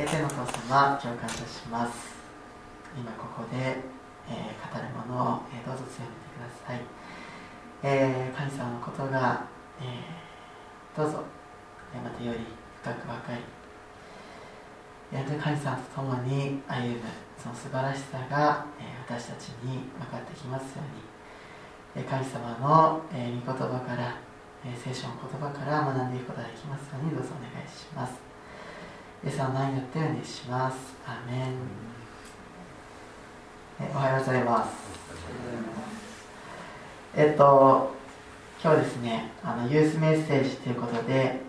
え天のお父様共感いします。今ここで、えー、語るものを、えー、どうぞ強めてください、えー、神様のことが、えどうぞ、えまたより深く分かり。やがて神様と共に歩むその素晴らしさが、え私たちに分かってきますように、え神様の、えー、御言葉から、え聖書の言葉から学んでいくことができますようにどうぞお願いします。イエスの名によってお願いします。アーメン。おはようございます。えっと今日ですねあのユースメッセージということで、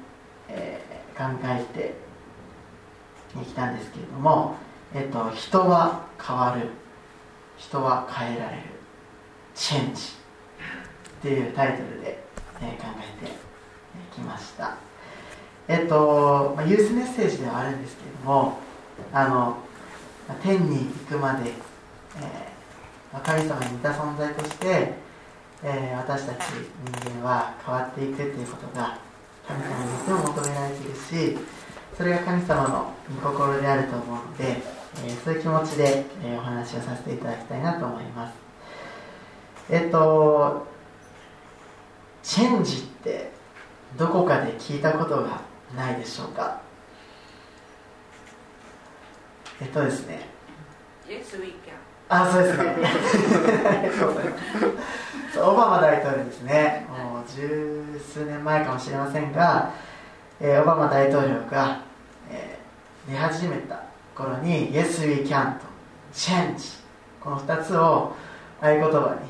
えー、考えていきたんですけれども、えっと、人は変わる。人は変えられる。チェンジ。っていうタイトルで、えー、考えてきました。えっと、まユースメッセージではあるんですけれどもあの天に行くまで、えー、神様に似た存在として、えー、私たち人間は変わっていくということが神様にとても求められているしそれが神様の御心であると思うのでえー、そういう気持ちで、え、お話をさせていただきたいなと思います。えっとチェンジってどこかで聞いたことがないでしょうか？えっとですね。Yes, we can. あそうですね。オバマ大統領ですね。もう十数年前かもしれませんが、えー、オバマ大統領が、えー、出始めた頃に Yes, we can と Change この2つを合言葉に、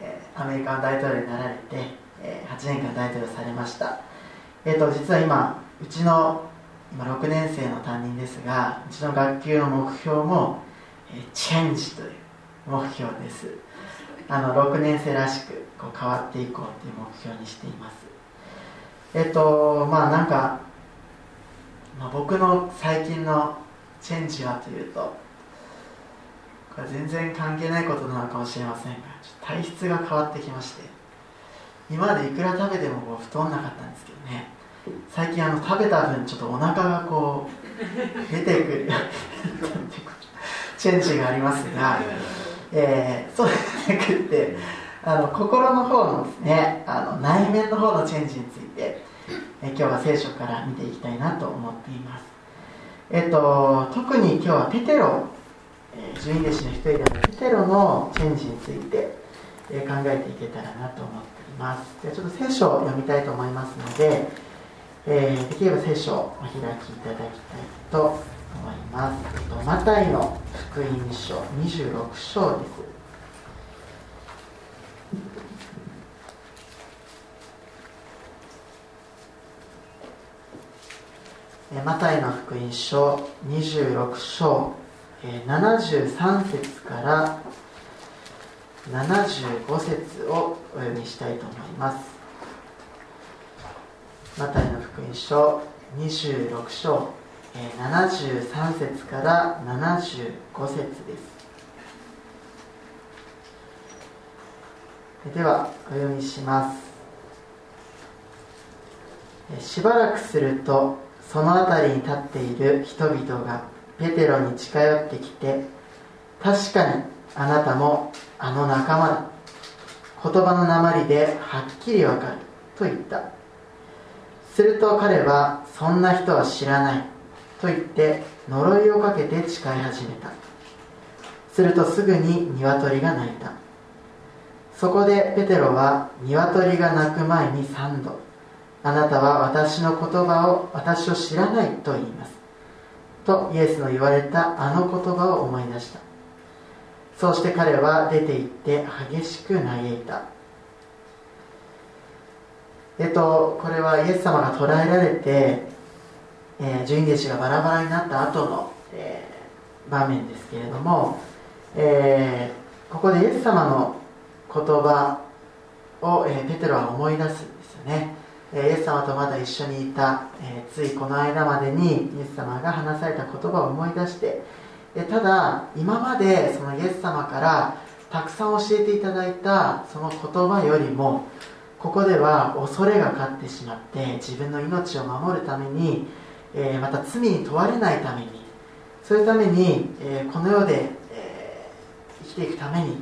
えー、アメリカの大統領になられて、えー、8年間大統領されました。えっ、ー、と実は今うちの今6年生の担任ですがうちの学級の目標も、えー、チェンジという目標です。あの6年生らしくこう変わっていこうという目標にしています。えっ、とまあなんか、まあ、僕の最近のチェンジはというとこれ全然関係ないことなのかもしれませんが体質が変わってきまして今までいくら食べてもこう太んなかったんですけどね。最近あの食べた分ちょっとお腹がこう出てくる。チェンジがありますが、えー、そうじゃなくってあの心の方のですねあの内面の方のチェンジについてえ今日は聖書から見ていきたいなと思っています。えっと特に今日はペテロ、えー、十二弟子の一人であるペテロのチェンジについて、えー、考えていけたらなと思っています。ではちょっと聖書を読みたいと思いますので、えー、できれば聖書をお開きいただきたいと思います、えっと、マタイの福音書26章ですマタイの福音書26章73節から75節をお読みしたいと思います。マタイの福音書26章73節から75節です。ではお読みします。しばらくするとその辺りに立っている人々がペテロに近寄ってきて確かにあなたもあの仲間だ。言葉の鉛ではっきりわかると言った。すると彼はそんな人は知らないと言って呪いをかけて誓い始めた。するとすぐに鶏が鳴いた。そこでペテロは鶏が鳴く前に3度あなたは私の言葉を私を知らないと言いますとイエスの言われたあの言葉を思い出した。そうして彼は出て行って激しく嘆いた。えっとこれはイエス様が捕らえられて、えー、十二弟子がバラバラになった後の、えー、場面ですけれども、えー、ここでイエス様の言葉を、えー、ペテロは思い出すんですよね。イエス様とまだ一緒にいた、えついこの間までにイエス様が話された言葉を思い出してただ今までそのイエス様からたくさん教えていただいたその言葉よりもここでは恐れが勝ってしまって自分の命を守るために、えまた罪に問われないためにそういうために、えこの世で、え生きていくために、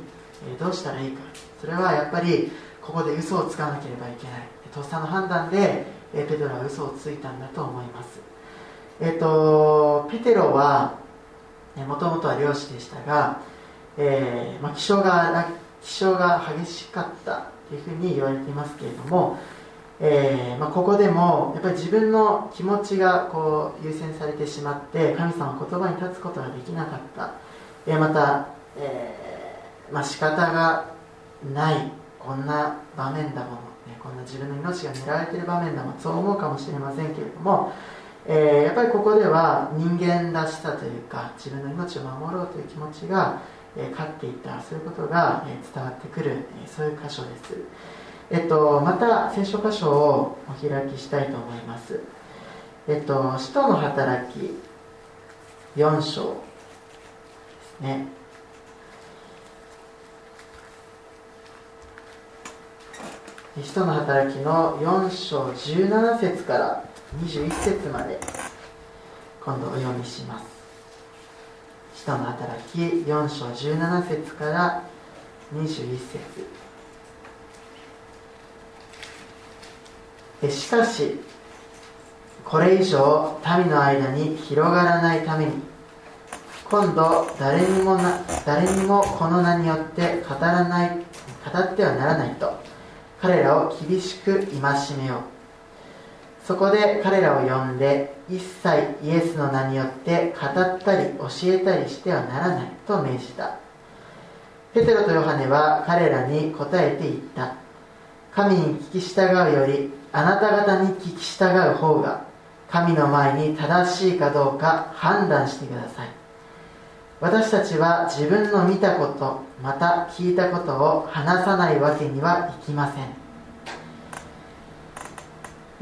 えどうしたらいいか。それはやっぱりここで嘘をつかなければいけない。とっさの判断で、えペテロは嘘をついたんだと思います。えっ、とペテロはもともとは漁師でしたが、え、まあ、気象が気象が激しかった。いうふうに言われていますけれども、えー、まあ、ここでもやっぱり自分の気持ちがこう優先されてしまって神様の言葉に立つことができなかった、えまた、えーまあ、仕方がないこんな場面だものねこんな自分の命が狙われている場面でもそう思うかもしれませんけれども、えー、やっぱりここでは人間らしさというか自分の命を守ろうという気持ちが、えー、勝っていたそういうことが、え、伝わってくる、えそういう箇所です、えっと、また聖書箇所をお開きしたいと思います。えっと使徒の働き4章ですね。使徒の働きの4章17節から21節まで今度お読みします。使徒の働き4章17節から21節。しかしこれ以上民の間に広がらないために今度誰にもな誰にもこの名によって語らない語ってはならないと彼らを厳しく戒めよう。そこで彼らを呼んで一切イエスの名によって語ったり教えたりしてはならないと命じた。ペテロとヨハネは彼らに答えて言った。神に聞き従うよりあなた方に聞き従う方が神の前に正しいかどうか判断してください。私たちは自分の見たことまた聞いたことを話さないわけにはいきません。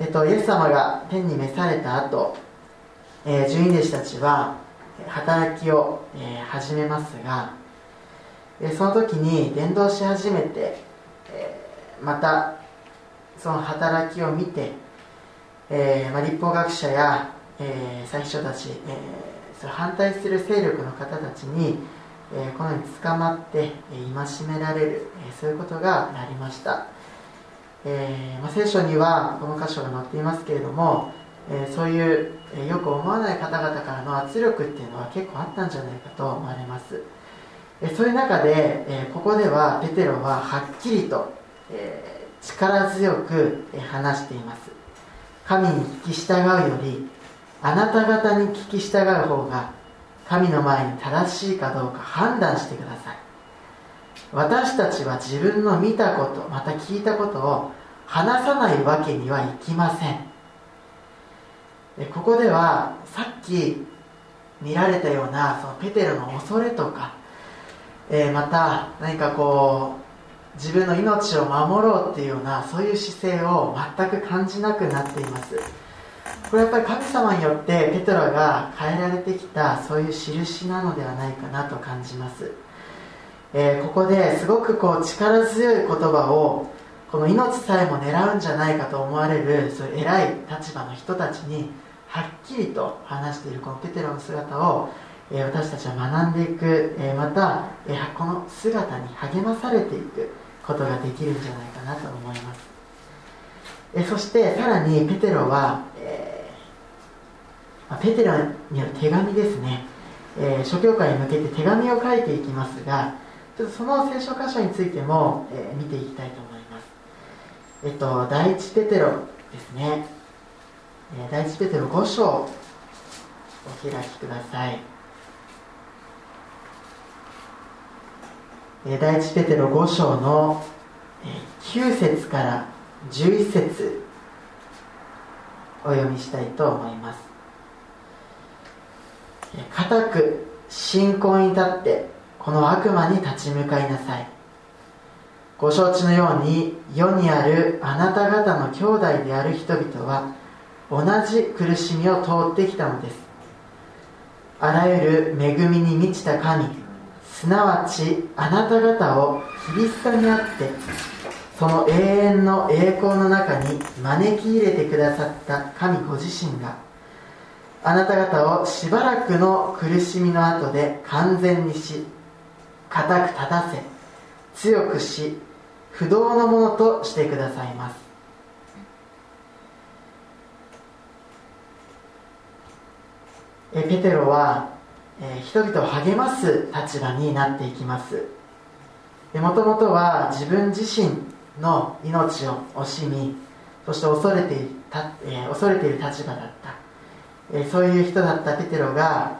えっとイエス様が天に召された後、えー、十二弟子たちは働きを、えー、始めますが、えー、その時に伝道し始めて、えー、またその働きを見て、えーまあ、立法学者や、えー、最初たち、えーそ反対する勢力の方たちにえこのように捕まって、え戒められる、えそういうことがありました、えー、まあ、聖書にはこの箇所が載っていますけれども、えそういう、えよく思わない方々からの圧力っていうのは結構あったんじゃないかと思われます、えそういう中で、えここではペテロははっきりと、え力強く話しています。神に聞き従うよりあなた方に聞き従う方が神の前に正しいかどうか判断してください。私たちは自分の見たことまた聞いたことを話さないわけにはいきません。ここではさっき見られたようなそのペテロの恐れとか、えー、また何かこう自分の命を守ろうっていうようなそういう姿勢を全く感じなくなっています。これやっぱり神様によってペトロが変えられてきたそういう印なのではないかなと感じます、えー、ここですごくこう力強い言葉をこの命さえも狙うんじゃないかと思われるそういう偉い立場の人たちにはっきりと話しているこのペテロの姿を、えー、私たちは学んでいく、えー、また、えー、この姿に励まされていくことができるんじゃないかなと思います、えそしてさらにペテロは、えペテロによる手紙ですね、え諸教会に向けて手紙を書いていきますがちょっとその聖書箇所についても、え見ていきたいと思います。えっと、第一ペテロですね、え第一ペテロ5章お開きください、え第一ペテロ5章の、え9節から11節お読みしたいと思います。固く信仰に立ってこの悪魔に立ち向かいなさい。ご承知のように世にあるあなた方の兄弟である人々は同じ苦しみを通ってきたのです。あらゆる恵みに満ちた神すなわちあなた方をキリストにあってその永遠の栄光の中に招き入れてくださった神ご自身があなた方をしばらくの苦しみの後で完全にし固く立たせ強くし不動のものとしてくださいます。えペテロは、え人々を励ます立場になっていきます。もともとは自分自身の命を惜しみそして恐れていた、え、恐れている立場だった、え、そういう人だったペテロが、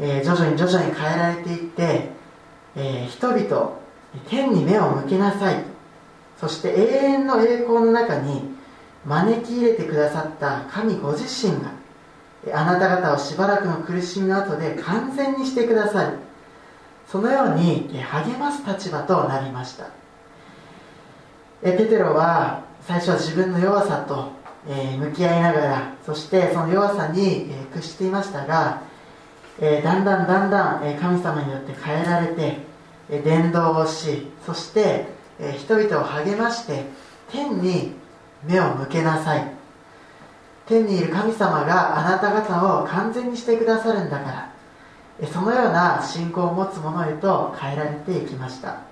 え、徐々に徐々に変えられていって、え人々天に目を向けなさい。そして永遠の栄光の中に招き入れてくださった神ご自身があなた方をしばらくの苦しみの後で完全にしてください。そのように励ます立場となりました。ペテロは最初は自分の弱さと向き合いながらそしてその弱さに屈していましたがだんだんだんだん神様によって変えられて伝道をしそして人々を励まして天に目を向けなさい。天にいる神様があなた方を完全にしてくださるんだから。そのような信仰を持つ者へと変えられていきました、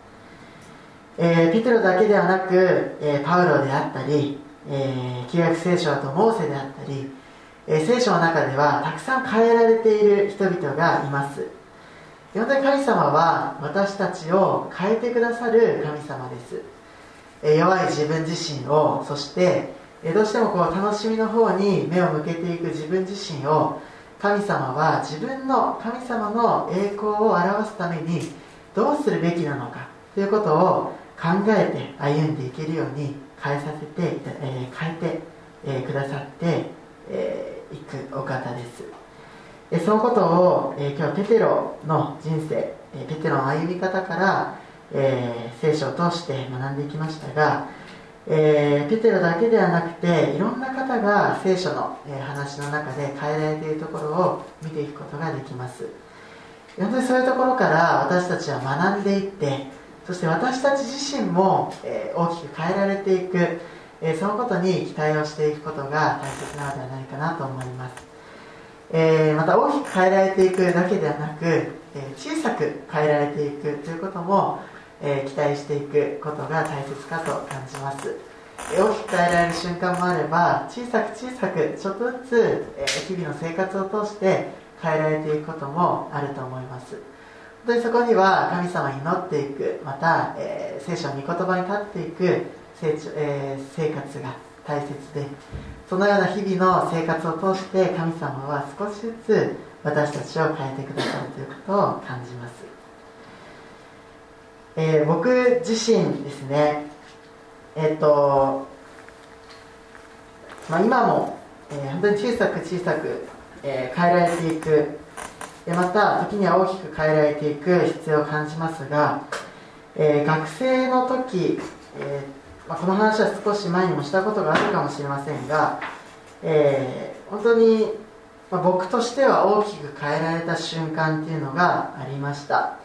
えー、ピテロだけではなく、えー、パウロであったり、えー、旧約聖書だとモーセであったり、え、聖書の中ではたくさん変えられている人々がいます。本当に神様は私たちを変えてくださる神様です、え弱い自分自身をそして、どうしてもこう楽しみの方に目を向けていく自分自身を神様は自分の神様の栄光を表すためにどうするべきなのかということを考えて歩んでいけるように変えさせて、え、変えて、え、くださってい、えー、くお方です。そのことを、え今日ペテロの人生、えペテロの歩み方から、えー、聖書を通して学んでいきましたが、えー、ペテロだけではなくていろんな方が聖書の、え話の中で変えられているところを見ていくことができます。本当にそういうところから私たちは学んでいってそして私たち自身も、え大きく変えられていく、えそのことに期待をしていくことが大切なのではないかなと思います。えー、また大きく変えられていくだけではなくえー小さく変えられていくということも、えー期待していくことが大切かと感じます。え大きく変えられる瞬間もあれば小さく小さくちょっとずつ、え日々の生活を通して変えられていくこともあると思います。本当にそこには神様に祈っていくまた、え聖書の御言葉に立っていく成長、えー生活が大切でそのような日々の生活を通して神様は少しずつ私たちを変えてくださるということを感じます、えー僕自身ですねえっ、と、まあ、今も、えー本当に小さく小さく、えー変えられていく。でまた時には大きく変えられていく必要を感じますが、えー学生の時、えーまあ、この話は少し前にもしたことがあるかもしれませんが、えー本当に、まあ、僕としては大きく変えられた瞬間っていうのがありました。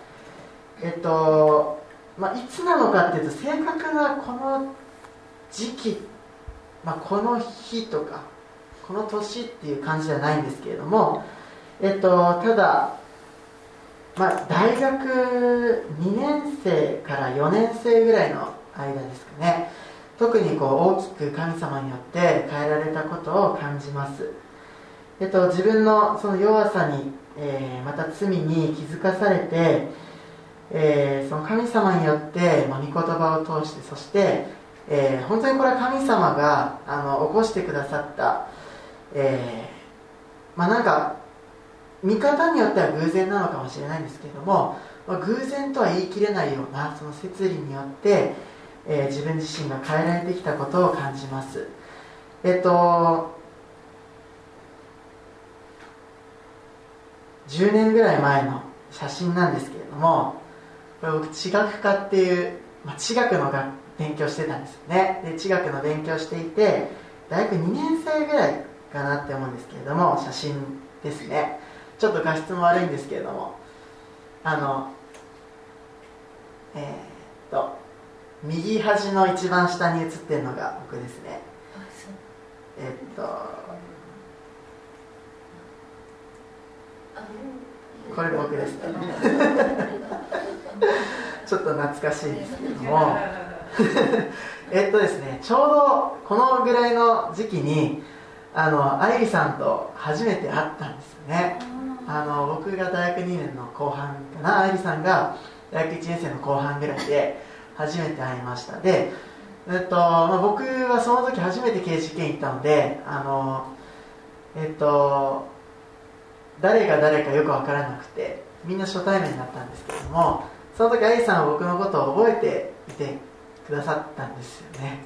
えっと、まあ、いつなのかっていうと正確なこの時期、まあ、この日とかこの年っていう感じじゃないんですけれどもえっとただまあ、大学2年生から4年生ぐらいの間ですかね。特にこう大きく神様によって変えられたことを感じます、えっと、自分のその弱さに、えーまた罪に気づかされて、えーその神様によって、まあ、御言葉を通してそして、えー本当にこれは神様があの起こしてくださった、えーまあなんか見方によっては偶然なのかもしれないんですけれども、まあ、偶然とは言い切れないようなその摂理によって、えー自分自身が変えられてきたことを感じます。えっと10年ぐらい前の写真なんですけれどもこれ僕地学科っていう、まあ、地学の学勉強してたんですよね。で地学の勉強していて大学2年生ぐらいかなって思うんですけれども写真ですね。ちょっと画質も悪いんですけれどもあのえーっと右端の一番下に写ってるのが僕ですね。えーっと。これ僕ですね。ちょっと懐かしいですけれども。えっとですねちょうどこのぐらいの時期にあの愛理さんと初めて会ったんですよね。あの僕が大学2年の後半かな。愛理さんが大学1年生の後半ぐらいで初めて会いました。で、えっとまあ、僕はその時初めて刑事件行ったのであのえっと誰が誰かよく分からなくてみんな初対面だったんですけどもその時愛さんは僕のことを覚えていてくださったんですよね。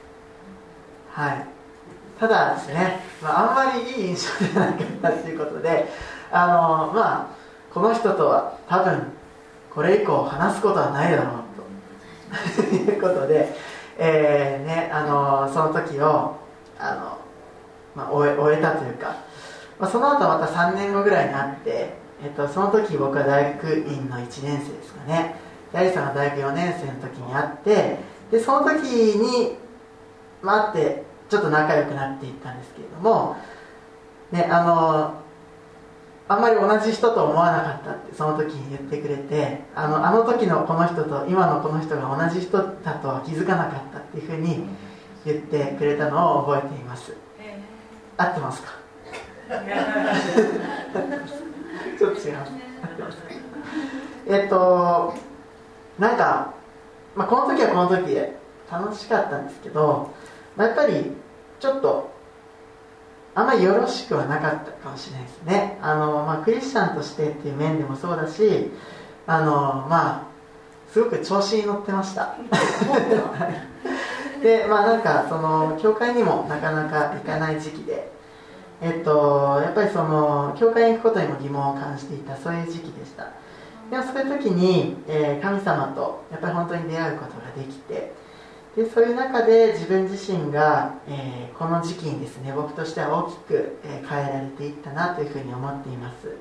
はい。ただですね、まあ、あんまりいい印象ではなかったということであのまあこの人とは多分これ以降話すことはないだろうということで、えーね、あのその時をあの、まあ、終え終えたというか、まあ、その後また3年後ぐらいに会って、えっと、その時僕は大学院の1年生ですかね。大さんが大学4年生の時に会ってでその時に、まあ、会ってちょっと仲良くなっていったんですけれども、ね、あのあんまり同じ人と思わなかったってその時に言ってくれてあのあの時のこの人と今のこの人が同じ人だとは気づかなかったっていうふうに言ってくれたのを覚えています。合ってますか？ちょっと違います合ってますえっとなんか、まあ、この時はこの時で楽しかったんですけど、まあ、やっぱりちょっとあんまりよろしくはなかったかもしれないですね。あの、まあ、クリスチャンとしてっていう面でもそうだしあのまあすごく調子に乗ってました。でまあなんかその教会にもなかなか行かない時期でえっとやっぱりその教会に行くことにも疑問を感じていたそういう時期でした。でもそういう時に、えー神様とやっぱり本当に出会うことができてでそういう中で自分自身が、えーこの時期にですね僕としては大きく、えー変えられていったなというふうに思っています。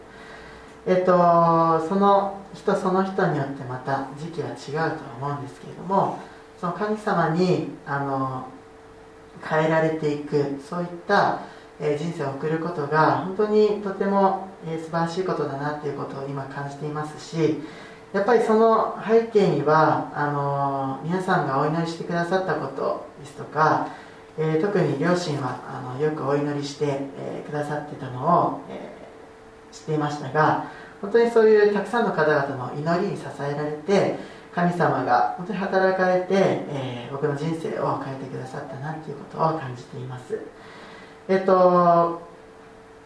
えっとその人その人によってまた時期は違うと思うんですけれどもその神様にあの変えられていくそういった、え人生を送ることが本当にとても、えー、素晴らしいことだなっていうことを今感じていますしやっぱりその背景にはあの皆さんがお祈りしてくださったことですとか、えー、特に両親はあのよくお祈りして、えー、くださってたのを、えー、知っていましたが本当にそういうたくさんの方々の祈りに支えられて神様が本当に働かれて、え僕の人生を変えてくださったなっていうことを感じています。えっと、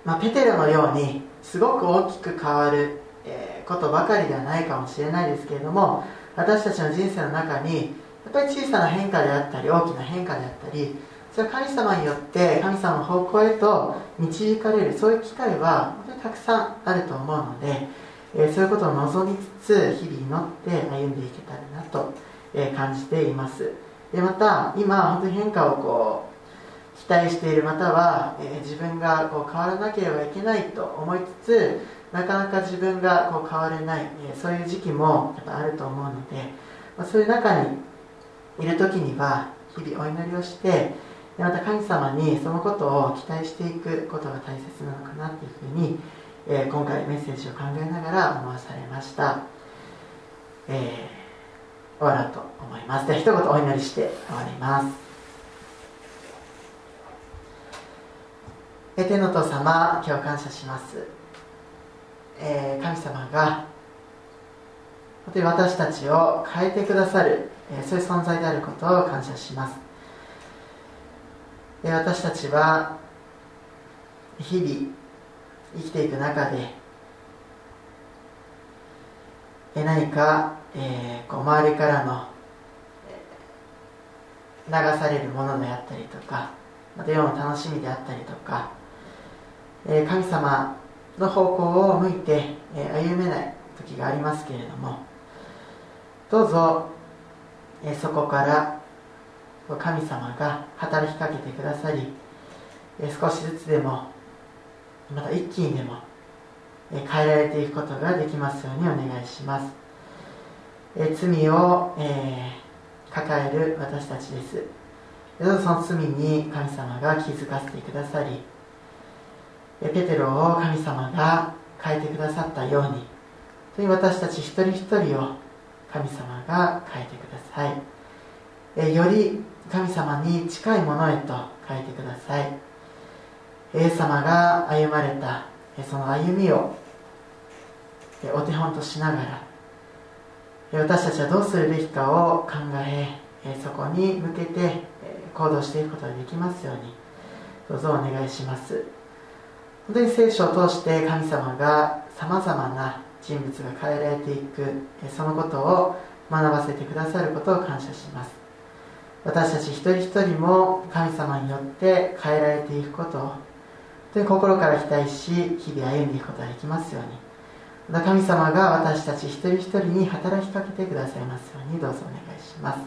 まあ、ペテロのようにすごく大きく変わるえことばかりではないかもしれないですけれども私たちの人生の中にやっぱり小さな変化であったり大きな変化であったりそれは神様によって神様の方向へと導かれるそういう機会は本当にたくさんあると思うので、え、そういうことを望みつつ日々祈って歩んでいけたらなと、え、感じています。でまた今本当に変化をこう期待しているまたは、えー、自分がこう変わらなければいけないと思いつつなかなか自分がこう変われない、えそういう時期もやっぱあると思うので、まあ、そういう中にいる時には日々お祈りをしてまた神様にそのことを期待していくことが大切なのかなっていうふうに、えー、今回メッセージを考えながら思わされました、えー、終わろうと思います。では一言お祈りして終わります。天の父様今日感謝します。えー、神様が本当に私たちを変えてくださる、え、そういう存在であることを感謝します、え、私たちは日々生きていく中で、えー、何か、えー、こう周りからの、流されるものであったりとかまた世の楽しみであったりとか、えー、神様の方向を向いて、歩めない時がありますけれどもどうぞ、そこから神様が働きかけてくださり、少しずつでもまた一気にでも、変えられていくことができますようにお願いします、罪を、え、抱える私たちです。どうぞその罪に神様が気づかせてくださりペテロを神様が変えてくださったようにという私たち一人一人を神様が変えてください。より神様に近いものへと変えてください。イエス様が歩まれたその歩みをお手本としながら私たちはどうするべきかを考えそこに向けて行動していくことができますようにどうぞお願いします。本当に聖書を通して神様がさまざまな人物が変えられていくそのことを学ばせてくださることを感謝します。私たち一人一人も神様によって変えられていくことを本当に心から期待し日々歩んでいくことができますように。また神様が私たち一人一人に働きかけてくださいますようにどうぞお願いします、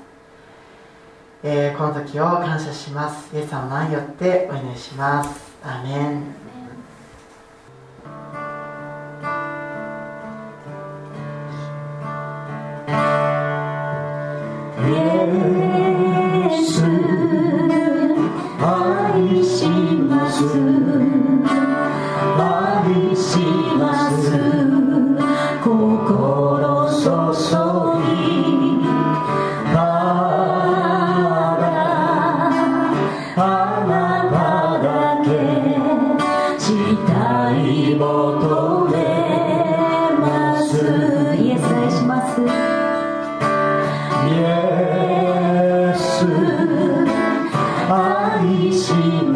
えー、この時を感謝します。イエス様によってお祈りします。アーメン。Yeah. see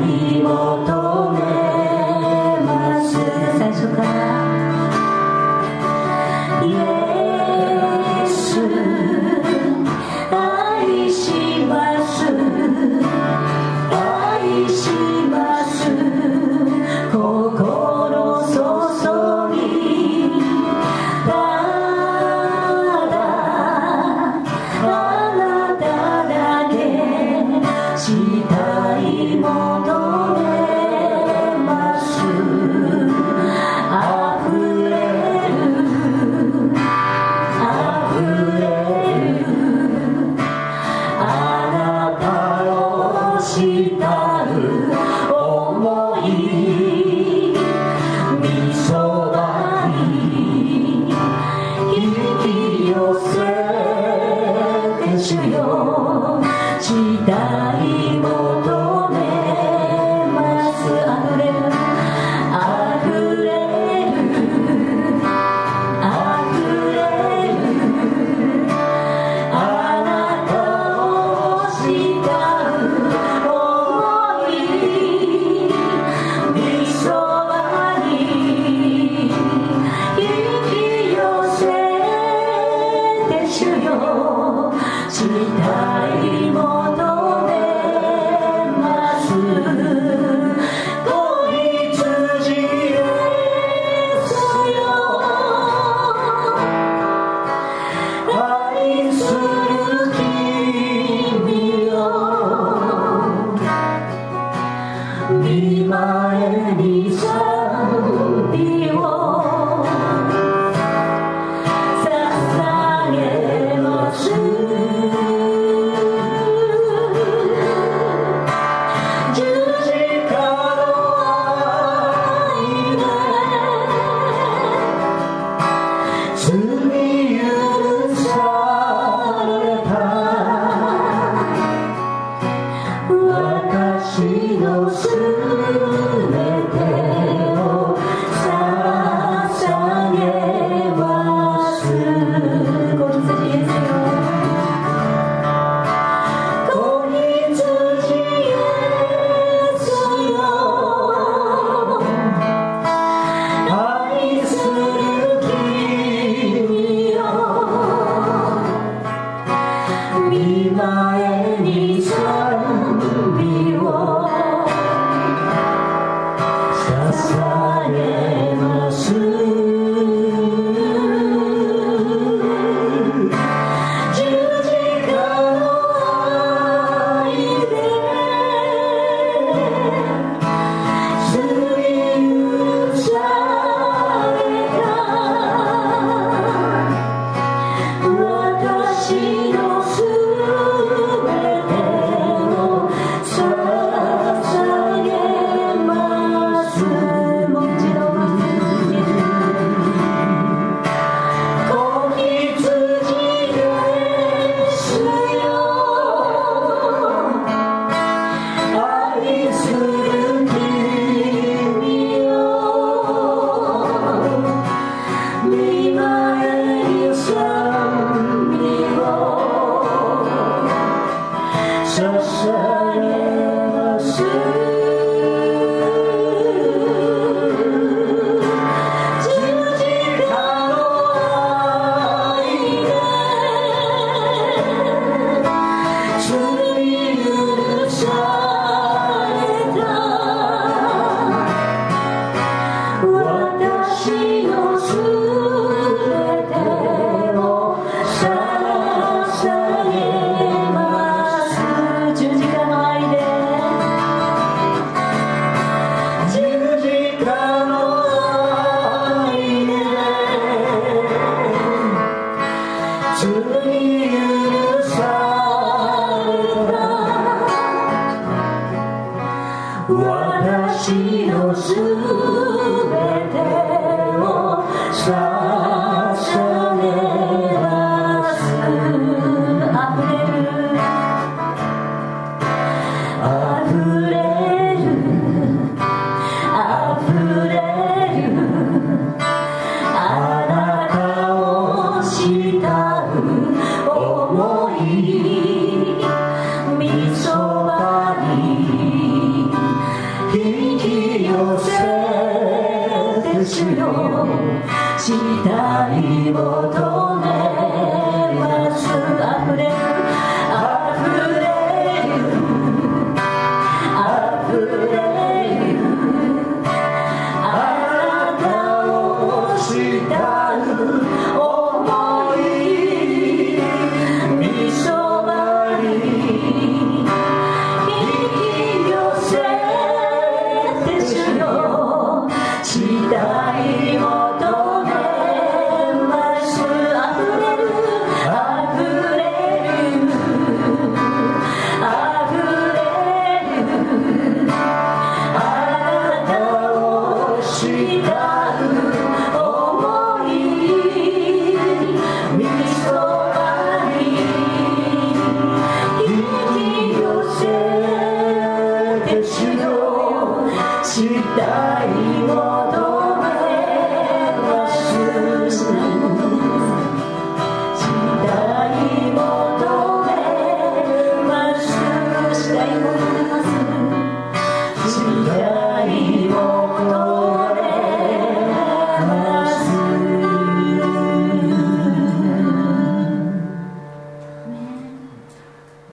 思